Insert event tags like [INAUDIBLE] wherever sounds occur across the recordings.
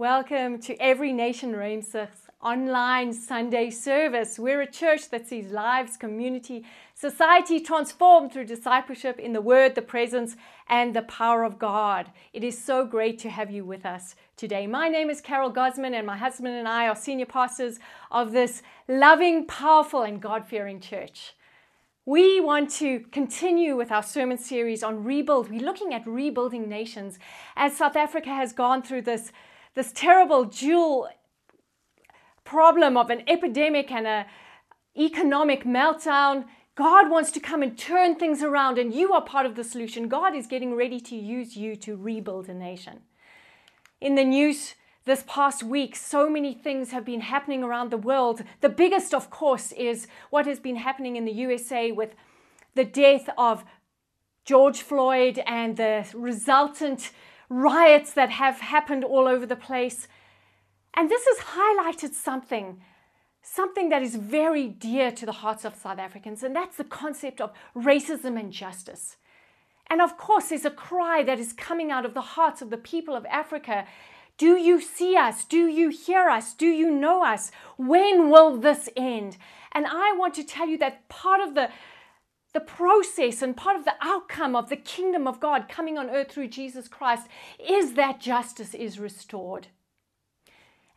Welcome to Every Nation Reigns online Sunday service. We're a church that sees lives, community, society transformed through discipleship in the Word, the presence, and the power of God. It is so great to have you with us today. My name is Carol Gossman, and my husband and I are senior pastors of this loving, powerful, and God fearing church. We want to continue with our sermon series on rebuild. We're looking at rebuilding nations as South Africa has gone through this this terrible dual problem of an epidemic and an economic meltdown. God wants to come and turn things around, and you are part of the solution. God is getting ready to use you to rebuild a nation. In the news this past week, so many things have been happening around the world. The biggest, of course, is what has been happening in the USA with the death of George Floyd and the resultant riots that have happened all over the place. And this has highlighted something, something that is very dear to the hearts of South Africans, and that's the concept of racism and justice. And of course, there's a cry that is coming out of the hearts of the people of Africa. Do you see us? Do you hear us? Do you know us? When will this end? And I want to tell you that part of the the process and part of the outcome of the kingdom of God coming on earth through Jesus Christ is that justice is restored.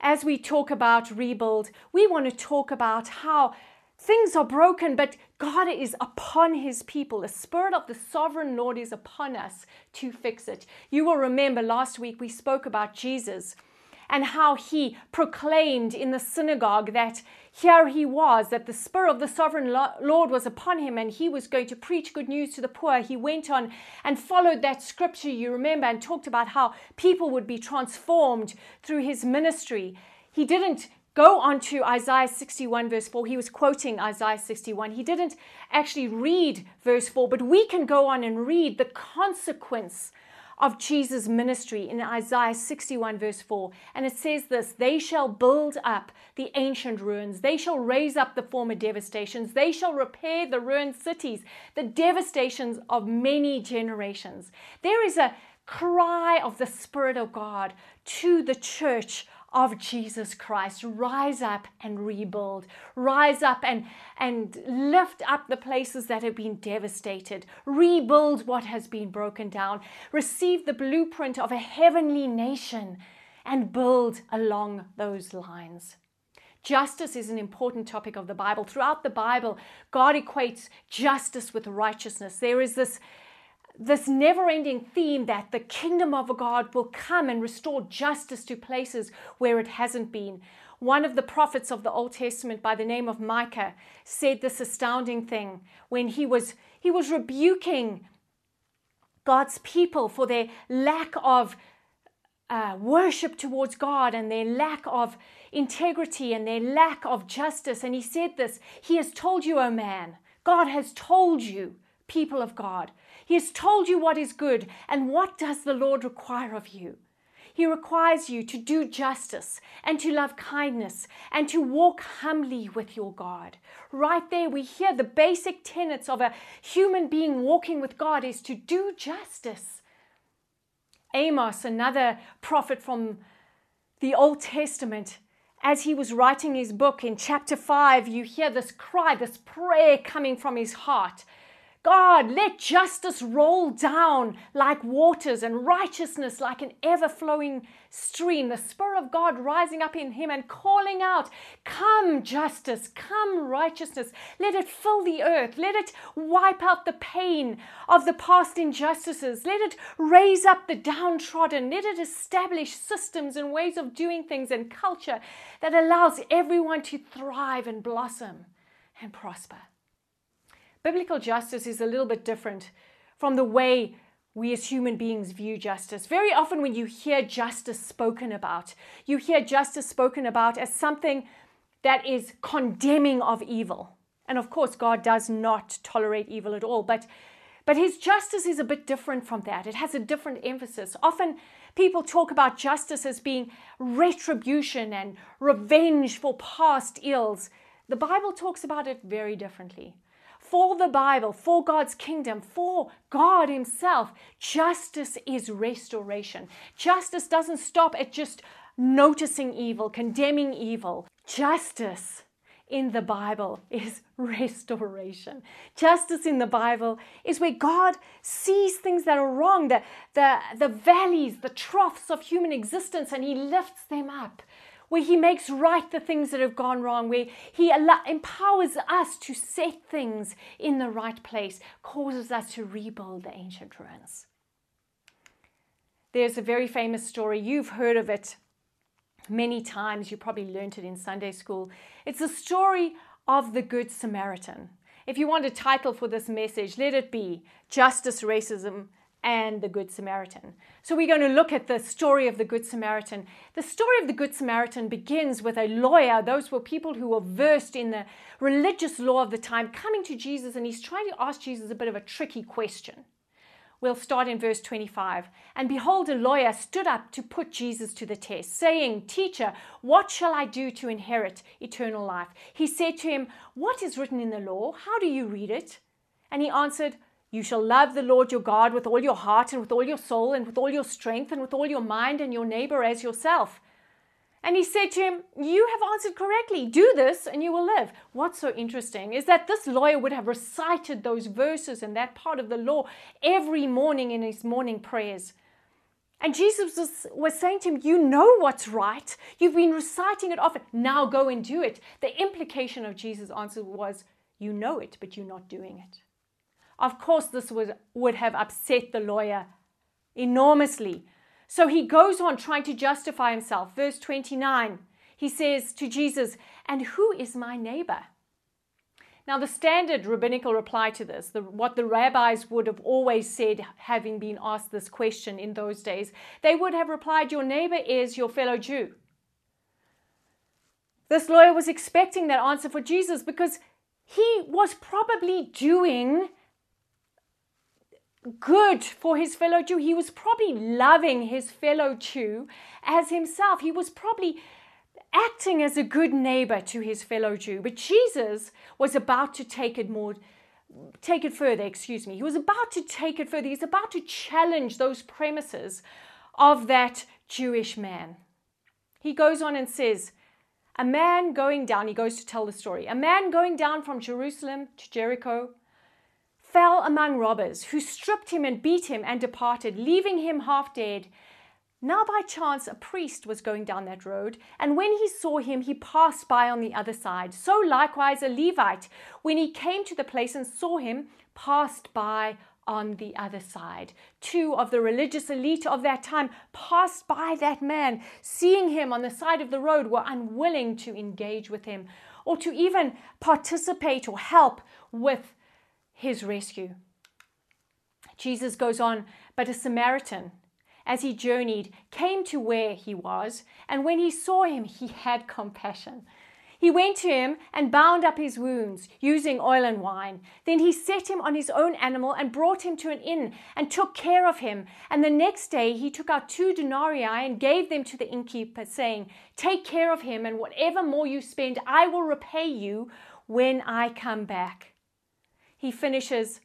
As we talk about rebuild, we want to talk about how things are broken, but God is upon his people. The Spirit of the sovereign Lord is upon us to fix it. You will remember last week we spoke about Jesus and how he proclaimed in the synagogue that here he was, that the Spirit of the sovereign Lord was upon him and he was going to preach good news to the poor. He went on and followed that scripture, you remember, and talked about how people would be transformed through his ministry. He didn't go on to Isaiah 61, verse 4. He was quoting Isaiah 61. He didn't actually read verse 4, but we can go on and read the consequence of Jesus' ministry in Isaiah 61, verse 4. And it says this They shall build up the ancient ruins, they shall raise up the former devastations, they shall repair the ruined cities, the devastations of many generations. There is a cry of the Spirit of God to the church of Jesus Christ. Rise up and rebuild. Rise up and, and lift up the places that have been devastated. Rebuild what has been broken down. Receive the blueprint of a heavenly nation and build along those lines. Justice is an important topic of the Bible. Throughout the Bible, God equates justice with righteousness. There is this this never ending theme that the kingdom of God will come and restore justice to places where it hasn't been. One of the prophets of the Old Testament by the name of Micah said this astounding thing when he was he was rebuking God's people for their lack of uh, worship towards God and their lack of integrity and their lack of justice. And he said this He has told you, O man, God has told you, people of God, he has told you what is good, and what does the Lord require of you? He requires you to do justice and to love kindness and to walk humbly with your God. Right there, we hear the basic tenets of a human being walking with God is to do justice. Amos, another prophet from the Old Testament, as he was writing his book in chapter 5, you hear this cry, this prayer coming from his heart. God, let justice roll down like waters and righteousness like an ever flowing stream. The Spirit of God rising up in him and calling out, Come, justice, come, righteousness. Let it fill the earth. Let it wipe out the pain of the past injustices. Let it raise up the downtrodden. Let it establish systems and ways of doing things and culture that allows everyone to thrive and blossom and prosper. Biblical justice is a little bit different from the way we as human beings view justice. Very often, when you hear justice spoken about, you hear justice spoken about as something that is condemning of evil. And of course, God does not tolerate evil at all, but but his justice is a bit different from that. It has a different emphasis. Often people talk about justice as being retribution and revenge for past ills. The Bible talks about it very differently for the Bible, for God's kingdom, for God Himself, justice is restoration. Justice doesn't stop at just noticing evil, condemning evil. Justice in the Bible [LAUGHS] is restoration. Justice in the Bible is where God sees things that are wrong, the, the, the valleys, the troughs of human existence, and He lifts them up. Where He makes right the things that have gone wrong, where He empowers us to set things in the right place, causes us to rebuild the ancient ruins. There's a very famous story, you've heard of it many times. You probably learned it in Sunday school. It's the story of the Good Samaritan. If you want a title for this message, let it be Justice, Racism, and the Good Samaritan. So we're going to look at the story of the Good Samaritan. The story of the Good Samaritan begins with a lawyer. Those were people who were versed in the religious law of the time coming to Jesus, and he's trying to ask Jesus a bit of a tricky question. We'll start in verse 25. And behold, a lawyer stood up to put Jesus to the test, saying, Teacher, what shall I do to inherit eternal life? He said to him, What is written in the law? How do you read it? And he answered, You shall love the Lord your God with all your heart and with all your soul and with all your strength and with all your mind and your neighbor as yourself. And he said to him, You have answered correctly. Do this and you will live. What's so interesting is that this lawyer would have recited those verses and that part of the law every morning in his morning prayers. And Jesus was, was saying to him, You know what's right. You've been reciting it often. Now go and do it. The implication of Jesus' answer was, You know it, but you're not doing it. Of course, this would, would have upset the lawyer enormously so he goes on trying to justify himself. Verse 29, he says to Jesus, And who is my neighbor? Now, the standard rabbinical reply to this, the, what the rabbis would have always said, having been asked this question in those days, they would have replied, Your neighbor is your fellow Jew. This lawyer was expecting that answer for Jesus because he was probably doing good for his fellow Jew. He was probably loving his fellow Jew as himself. He was probably acting as a good neighbor to his fellow Jew. But Jesus was about to take it more take it further, excuse me. He was about to take it further. He's about to challenge those premises of that Jewish man. He goes on and says, a man going down, he goes to tell the story, a man going down from Jerusalem to Jericho fell among robbers, who stripped him and beat him and departed, leaving him half dead. Now, by chance, a priest was going down that road, and when he saw him, he passed by on the other side. So, likewise, a Levite, when he came to the place and saw him, passed by on the other side. Two of the religious elite of that time passed by that man, seeing him on the side of the road, were unwilling to engage with him or to even participate or help with his rescue. Jesus goes on, but a Samaritan, as he journeyed, came to where he was, and when he saw him, he had compassion. He went to him and bound up his wounds using oil and wine. Then he set him on his own animal and brought him to an inn and took care of him. And the next day he took out two denarii and gave them to the innkeeper, saying, Take care of him, and whatever more you spend, I will repay you when I come back he finishes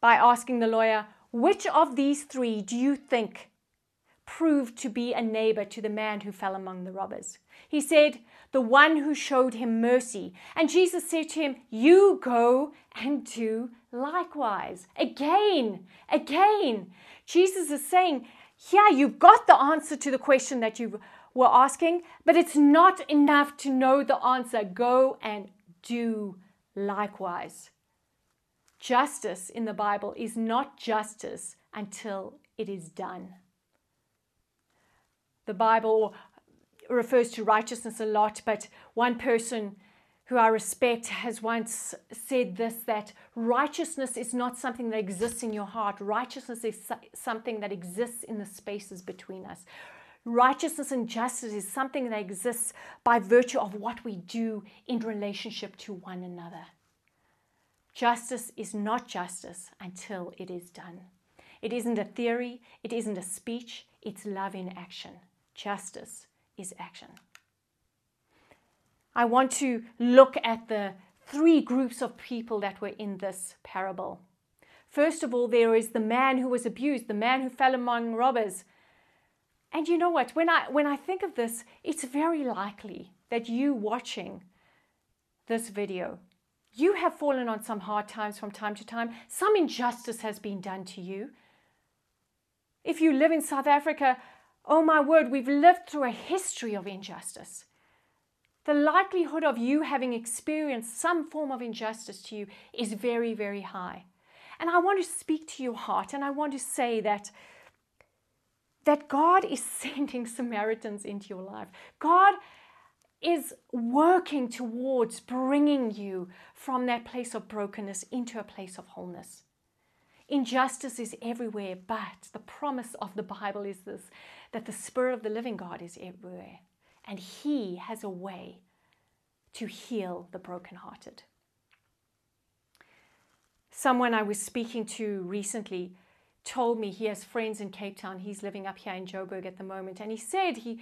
by asking the lawyer, Which of these three do you think proved to be a neighbor to the man who fell among the robbers? He said, The one who showed him mercy. And Jesus said to him, You go and do likewise. Again, again. Jesus is saying, Yeah, you've got the answer to the question that you were asking, but it's not enough to know the answer. Go and do likewise. Justice in the Bible is not justice until it is done. The Bible refers to righteousness a lot, but one person who I respect has once said this that righteousness is not something that exists in your heart. Righteousness is something that exists in the spaces between us. Righteousness and justice is something that exists by virtue of what we do in relationship to one another. Justice is not justice until it is done. It isn't a theory, it isn't a speech, it's love in action. Justice is action. I want to look at the three groups of people that were in this parable. First of all, there is the man who was abused, the man who fell among robbers. And you know what? When I when I think of this, it's very likely that you watching this video, you have fallen on some hard times from time to time. Some injustice has been done to you. If you live in South Africa, oh my word, we've lived through a history of injustice. The likelihood of you having experienced some form of injustice to you is very, very high. And I want to speak to your heart and I want to say that that God is [LAUGHS] sending Samaritans into your life. God is working towards bringing you from that place of brokenness into a place of wholeness. Injustice is everywhere, but the promise of the Bible is this that the Spirit of the living God is everywhere, and He has a way to heal the brokenhearted. Someone I was speaking to recently told me he has friends in Cape Town. He's living up here in Joburg at the moment. And he said he,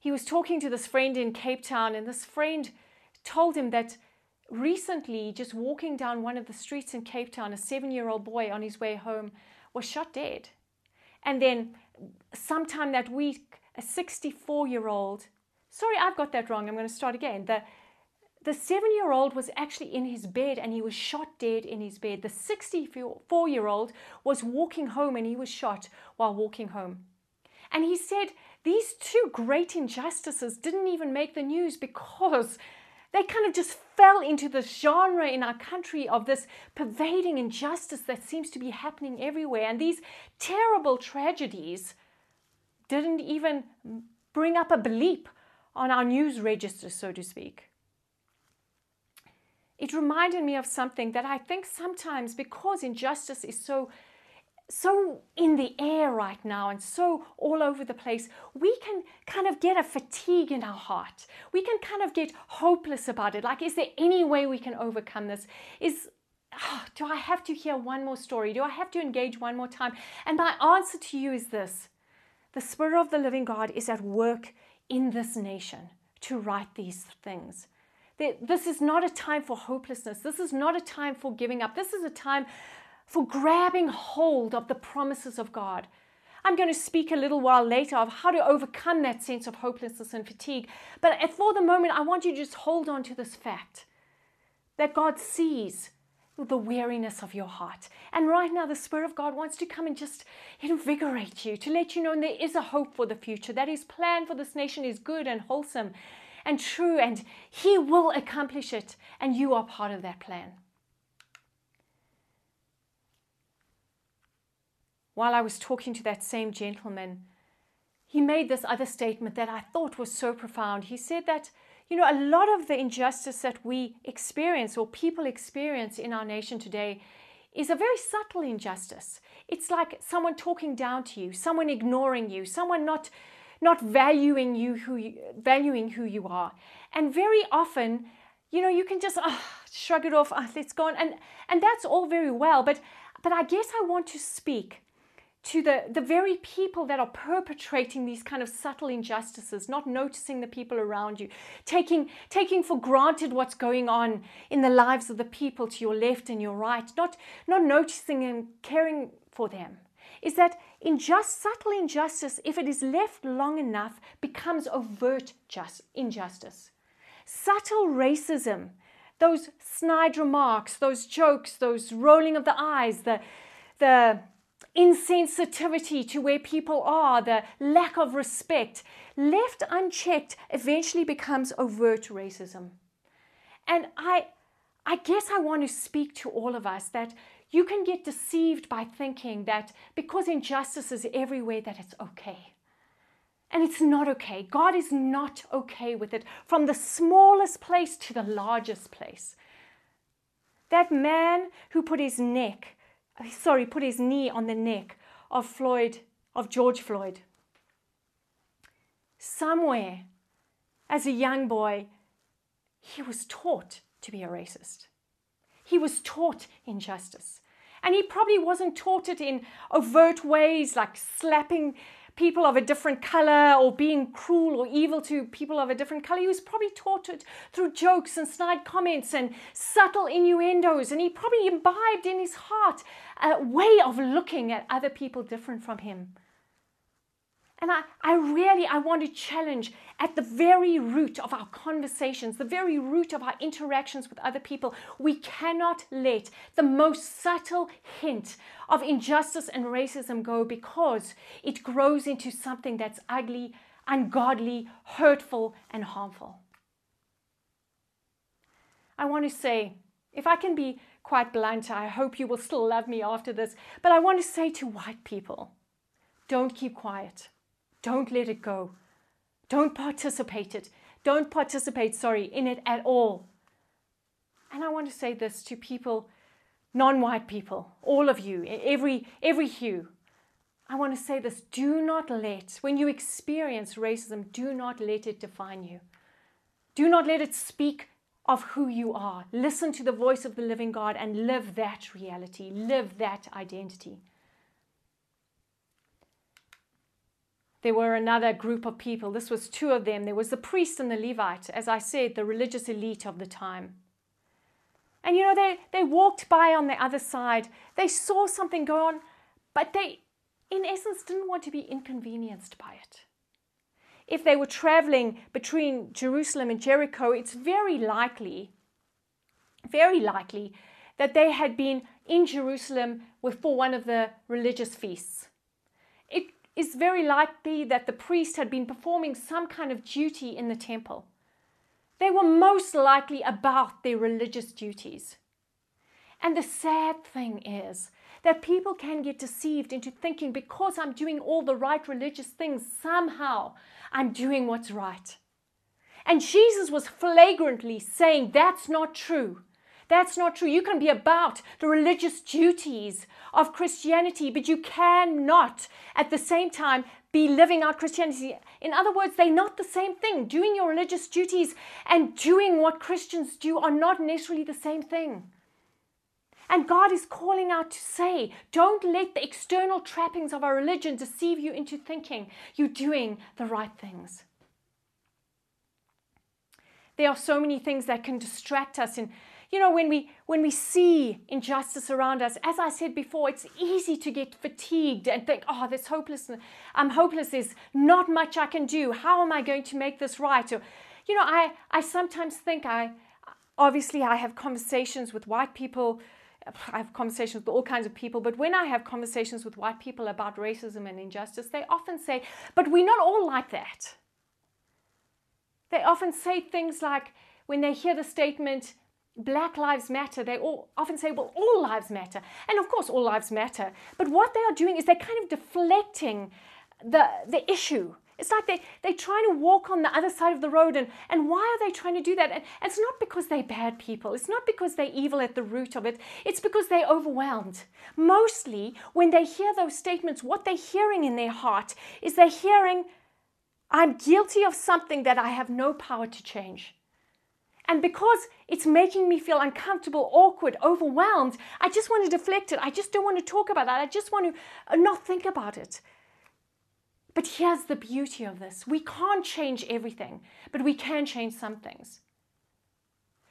he was talking to this friend in Cape Town, and this friend told him that recently, just walking down one of the streets in Cape Town, a seven year old boy on his way home was shot dead. And then, sometime that week, a 64 year old, sorry, I've got that wrong, I'm going to start again. The, the seven year old was actually in his bed and he was shot dead in his bed. The 64 year old was walking home and he was shot while walking home. And he said these two great injustices didn't even make the news because they kind of just fell into the genre in our country of this pervading injustice that seems to be happening everywhere. And these terrible tragedies didn't even bring up a bleep on our news register, so to speak it reminded me of something that I think sometimes because injustice is so so in the air right now and so all over the place, we can kind of get a fatigue in our heart. We can kind of get hopeless about it. Like, is there any way we can overcome this? Is oh, do I have to hear one more story? Do I have to engage one more time? And my answer to you is this the Spirit of the living God is at work in this nation to right these things. This is not a time for hopelessness. This is not a time for giving up. This is a time for grabbing hold of the promises of God. I'm going to speak a little while later of how to overcome that sense of hopelessness and fatigue. But for the moment, I want you to just hold on to this fact that God sees the weariness of your heart. And right now, the Spirit of God wants to come and just invigorate you, to let you know there is a hope for the future, that His plan for this nation is good and wholesome, and true, and He will accomplish it, and you are part of that plan. While I was talking to that same gentleman, he made this other statement that I thought was so profound. He said that, you know, a lot of the injustice that we experience or people experience in our nation today is a very subtle injustice. It's like someone talking down to you, someone ignoring you, someone not not valuing you who you, valuing who you are. And very often, you know, you can just oh, shrug it off. Oh, let's go on, and and that's all very well. But but I guess I want to speak to the, the very people that are perpetrating these kind of subtle injustices, not noticing the people around you, taking, taking for granted what's going on in the lives of the people to your left and your right, not, not noticing and caring for them is that injust, subtle injustice, if it is left long enough, becomes overt just, injustice. Subtle racism, those snide remarks, those jokes, those rolling of the eyes, the, the insensitivity to where people are, the lack of respect, left unchecked, eventually becomes overt racism. And I, I guess I want to speak to all of us that you can get deceived by thinking that because injustice is everywhere, that it's okay. And it's not okay. God is not okay with it from the smallest place to the largest place. That man who put his neck, sorry, put his knee on the neck of Floyd, of George Floyd. Somewhere, as a young boy, he was taught to be a racist. He was taught injustice. And he probably wasn't taught it in overt ways like slapping people of a different color or being cruel or evil to people of a different color. He was probably taught it through jokes and snide comments and subtle innuendos. And he probably imbibed in his heart a way of looking at other people different from him. And I, I really I want to challenge at the very root of our conversations, the very root of our interactions with other people, we cannot let the most subtle hint of injustice and racism go because it grows into something that's ugly, ungodly, hurtful, and harmful. I want to say, if I can be quite blunt, I hope you will still love me after this, but I want to say to white people don't keep quiet. Don't let it go. Don't participate it. Don't participate, sorry, in it at all. And I want to say this to people, non-white people, all of you, every every hue. I want to say this, do not let when you experience racism, do not let it define you. Do not let it speak of who you are. Listen to the voice of the living God and live that reality, live that identity. There were another group of people. This was two of them. There was the priest and the Levite, as I said, the religious elite of the time. And you know, they, they walked by on the other side. They saw something go on, but they, in essence, didn't want to be inconvenienced by it. If they were traveling between Jerusalem and Jericho, it's very likely, very likely, that they had been in Jerusalem for one of the religious feasts. It is very likely that the priest had been performing some kind of duty in the temple. They were most likely about their religious duties. And the sad thing is that people can get deceived into thinking because I'm doing all the right religious things, somehow I'm doing what's right. And Jesus was flagrantly saying that's not true. That's not true. You can be about the religious duties of Christianity, but you cannot at the same time be living out Christianity. In other words, they're not the same thing. Doing your religious duties and doing what Christians do are not necessarily the same thing. And God is calling out to say, don't let the external trappings of our religion deceive you into thinking you're doing the right things. There are so many things that can distract us in you know, when we when we see injustice around us, as I said before, it's easy to get fatigued and think, oh, this um, hopeless, I'm hopeless. There's not much I can do. How am I going to make this right? Or, you know, I I sometimes think I obviously I have conversations with white people. I have conversations with all kinds of people, but when I have conversations with white people about racism and injustice, they often say, but we're not all like that. They often say things like, when they hear the statement, Black Lives Matter, they all often say, well, all lives matter. And of course, all lives matter. But what they are doing is they're kind of deflecting the, the issue. It's like they, they're trying to walk on the other side of the road. And, and why are they trying to do that? And it's not because they're bad people. It's not because they're evil at the root of it. It's because they're overwhelmed. Mostly, when they hear those statements, what they're hearing in their heart is they're hearing, I'm guilty of something that I have no power to change. And because it's making me feel uncomfortable, awkward, overwhelmed, I just want to deflect it. I just don't want to talk about that. I just want to uh, not think about it. But here's the beauty of this we can't change everything, but we can change some things.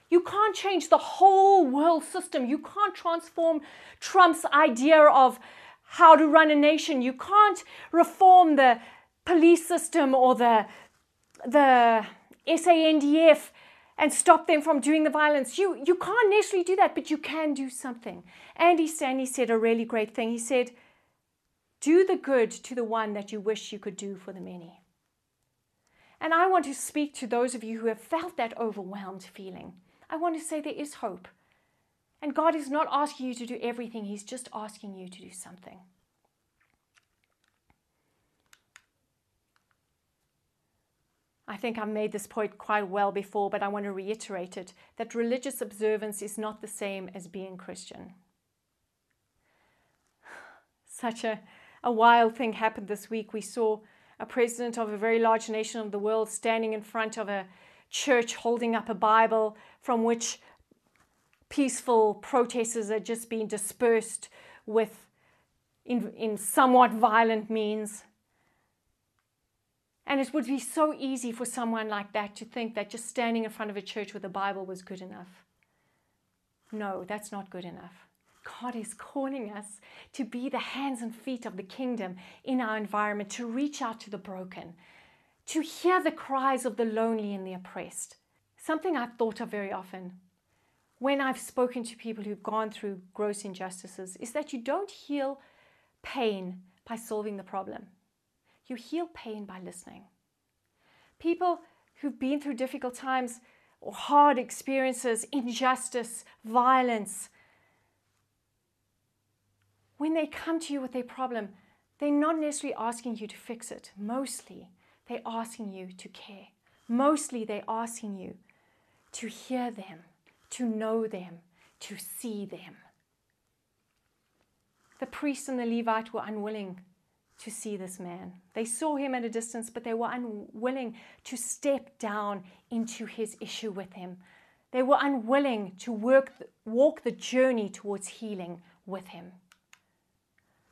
You can't change the whole world system. You can't transform Trump's idea of how to run a nation. You can't reform the police system or the, the SANDF and stop them from doing the violence. You, you can't necessarily do that, but you can do something. Andy Stanley said a really great thing. He said, Do the good to the one that you wish you could do for the many. And I want to speak to those of you who have felt that overwhelmed feeling. I want to say there is hope. And God is not asking you to do everything, He's just asking you to do something. I think I've made this point quite well before, but I want to reiterate it that religious observance is not the same as being Christian. [SIGHS] Such a, a wild thing happened this week. We saw a president of a very large nation of the world standing in front of a church holding up a Bible from which peaceful protesters had just been dispersed with in, in somewhat violent means. And it would be so easy for someone like that to think that just standing in front of a church with a Bible was good enough. No, that's not good enough. God is calling us to be the hands and feet of the kingdom in our environment, to reach out to the broken, to hear the cries of the lonely and the oppressed. Something I've thought of very often when I've spoken to people who've gone through gross injustices is that you don't heal pain by solving the problem. You heal pain by listening. People who've been through difficult times or hard experiences, injustice, violence, when they come to you with a problem, they're not necessarily asking you to fix it. Mostly, they're asking you to care. Mostly, they're asking you to hear them, to know them, to see them. The priest and the Levite were unwilling to see this man. They saw him at a distance, but they were unwilling to step down into his issue with him. They were unwilling to work, walk the journey towards healing with him.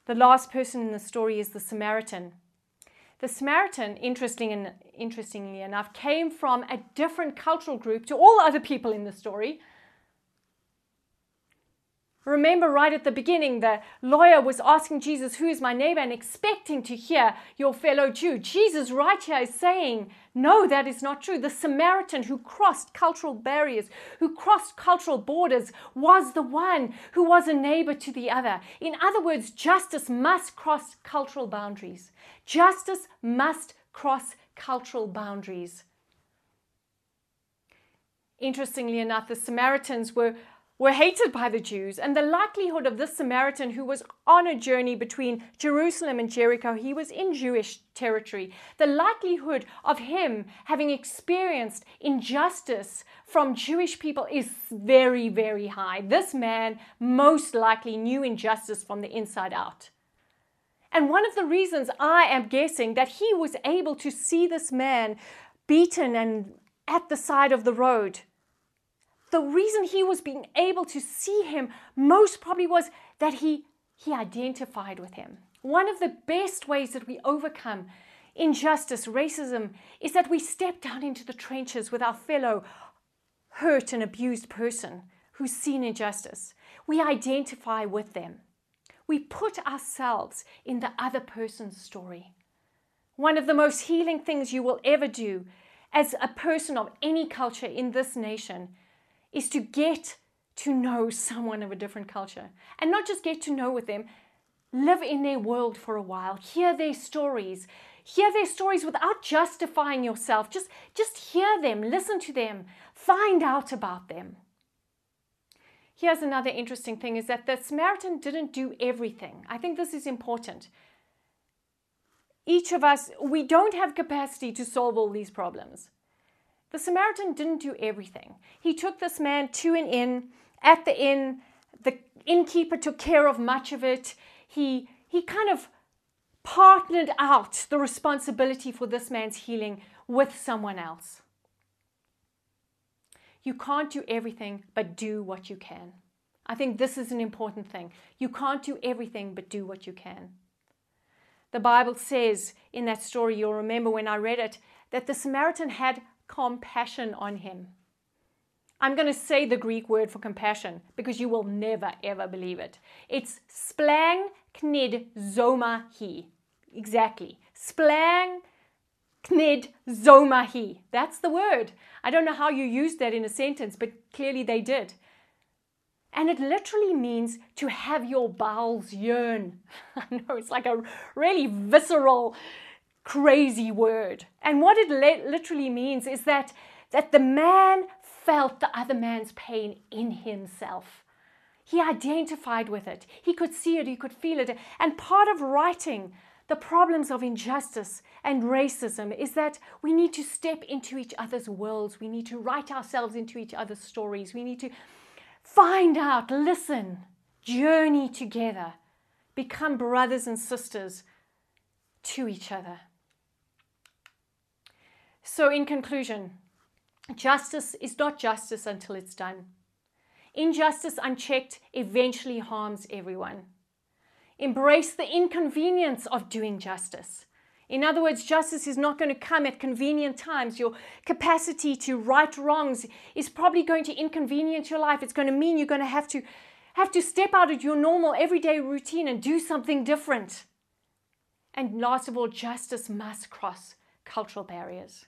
The last person in the story is the Samaritan. The Samaritan, interesting interestingly enough, came from a different cultural group to all other people in the story. Remember, right at the beginning, the lawyer was asking Jesus, Who is my neighbor? and expecting to hear your fellow Jew. Jesus, right here, is saying, No, that is not true. The Samaritan who crossed cultural barriers, who crossed cultural borders, was the one who was a neighbor to the other. In other words, justice must cross cultural boundaries. Justice must cross cultural boundaries. Interestingly enough, the Samaritans were were hated by the Jews, and the likelihood of this Samaritan who was on a journey between Jerusalem and Jericho, he was in Jewish territory, the likelihood of him having experienced injustice from Jewish people is very, very high. This man most likely knew injustice from the inside out. And one of the reasons I am guessing that he was able to see this man beaten and at the side of the road the reason he was being able to see him most probably was that he, he identified with him. One of the best ways that we overcome injustice, racism, is that we step down into the trenches with our fellow hurt and abused person who's seen injustice. We identify with them. We put ourselves in the other person's story. One of the most healing things you will ever do as a person of any culture in this nation is to get to know someone of a different culture and not just get to know with them, live in their world for a while, hear their stories, hear their stories without justifying yourself. Just, just hear them, listen to them, find out about them. Here's another interesting thing is that the Samaritan didn't do everything. I think this is important. Each of us, we don't have capacity to solve all these problems. The Samaritan didn't do everything. He took this man to an inn. At the inn, the innkeeper took care of much of it. He, he kind of partnered out the responsibility for this man's healing with someone else. You can't do everything, but do what you can. I think this is an important thing. You can't do everything, but do what you can. The Bible says in that story, you'll remember when I read it, that the Samaritan had compassion on him. I'm going to say the Greek word for compassion because you will never ever believe it. It's splang knid zoma hi. Exactly. Splang knid zoma hi. That's the word. I don't know how you used that in a sentence, but clearly they did. And it literally means to have your bowels yearn. [LAUGHS] I know it's like a really visceral crazy word. And what it literally means is that, that the man felt the other man's pain in himself. He identified with it. He could see it, he could feel it. And part of righting the problems of injustice and racism is that we need to step into each other's worlds. We need to write ourselves into each other's stories. We need to find out, listen, journey together, become brothers and sisters to each other. So, in conclusion, justice is not justice until it's done. Injustice unchecked eventually harms everyone. Embrace the inconvenience of doing justice. In other words, justice is not going to come at convenient times. Your capacity to right wrongs is probably going to inconvenience your life. It's going to mean you're going to have to have to step out of your normal everyday routine and do something different. And last of all, justice must cross cultural barriers.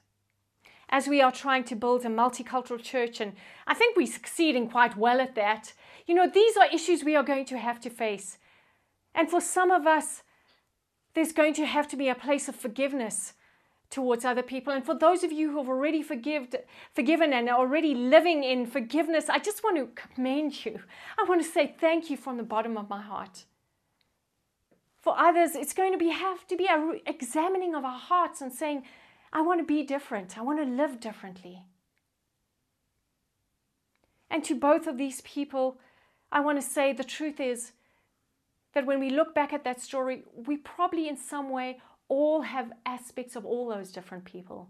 As we are trying to build a multicultural church, and I think we're succeeding quite well at that, you know, these are issues we are going to have to face. And for some of us, there's going to have to be a place of forgiveness towards other people. And for those of you who have already forgived, forgiven and are already living in forgiveness, I just want to commend you. I want to say thank you from the bottom of my heart. For others, it's going to be have to be a examining of our hearts and saying, I want to be different. I want to live differently. And to both of these people, I want to say the truth is that when we look back at that story, we probably in some way all have aspects of all those different people.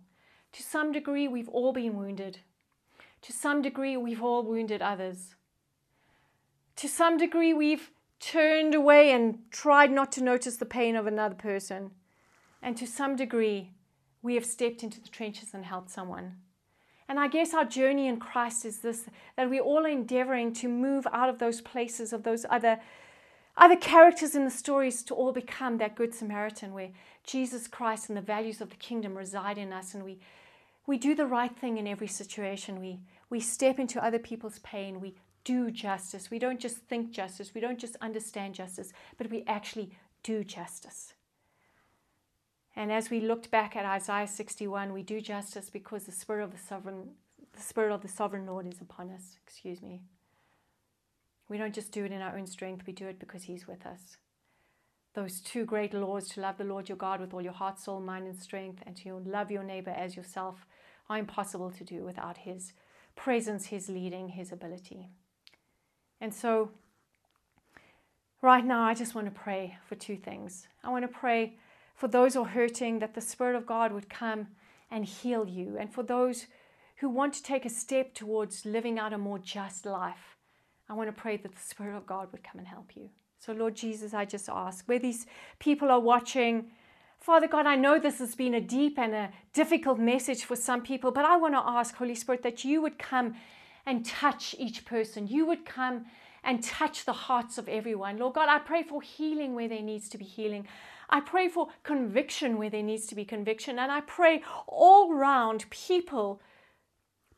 To some degree, we've all been wounded. To some degree, we've all wounded others. To some degree, we've turned away and tried not to notice the pain of another person. And to some degree, we have stepped into the trenches and helped someone. And I guess our journey in Christ is this that we're all endeavoring to move out of those places of those other other characters in the stories to all become that good Samaritan where Jesus Christ and the values of the kingdom reside in us and we we do the right thing in every situation. We we step into other people's pain. We do justice. We don't just think justice. We don't just understand justice, but we actually do justice. And as we looked back at Isaiah 61, we do justice because the spirit of the sovereign the spirit of the sovereign Lord is upon us. Excuse me. We don't just do it in our own strength, we do it because He's with us. Those two great laws to love the Lord your God with all your heart, soul, mind, and strength, and to love your neighbor as yourself are impossible to do without His presence, His leading, His ability. And so, right now, I just want to pray for two things. I want to pray for those who are hurting that the Spirit of God would come and heal you, and for those who want to take a step towards living out a more just life I want to pray that the Spirit of God would come and help you. So, Lord Jesus, I just ask where these people are watching, Father God, I know this has been a deep and a difficult message for some people, but I want to ask, Holy Spirit, that you would come and touch each person. You would come and touch the hearts of everyone. Lord God, I pray for healing where there needs to be healing. I pray for conviction where there needs to be conviction. And I pray all round people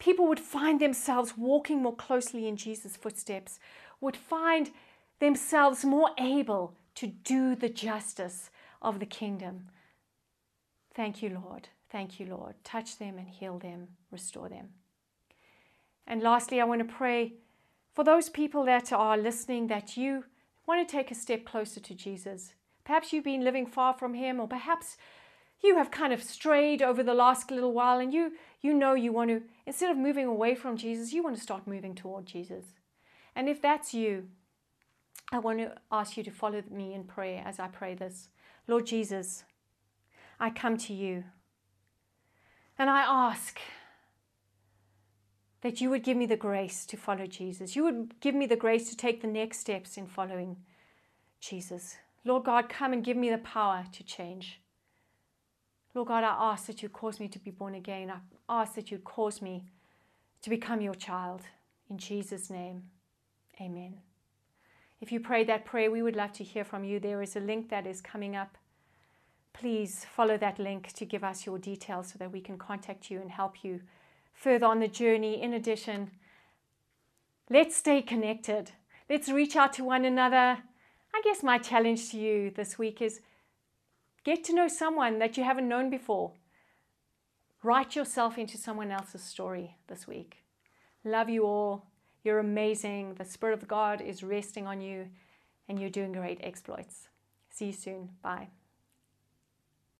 people would find themselves walking more closely in Jesus' footsteps, would find themselves more able to do the justice of the kingdom. Thank you, Lord. Thank you, Lord. Touch them and heal them, restore them. And lastly, I want to pray for those people that are listening that you want to take a step closer to Jesus. Perhaps you've been living far from Him, or perhaps you have kind of strayed over the last little while and you you know you want to instead of moving away from Jesus, you want to start moving toward Jesus. And if that's you, I want to ask you to follow me in prayer as I pray this. Lord Jesus, I come to you and I ask that you would give me the grace to follow Jesus. You would give me the grace to take the next steps in following Jesus. Lord God, come and give me the power to change. Lord God, I ask that you cause me to be born again. I ask that you cause me to become your child. In Jesus' name, amen. If you prayed that prayer, we would love to hear from you. There is a link that is coming up. Please follow that link to give us your details so that we can contact you and help you further on the journey. In addition, let's stay connected. Let's reach out to one another. I guess my challenge to you this week is Get to know someone that you haven't known before. Write yourself into someone else's story this week. Love you all. You're amazing. The Spirit of God is resting on you, and you're doing great exploits. See you soon. Bye.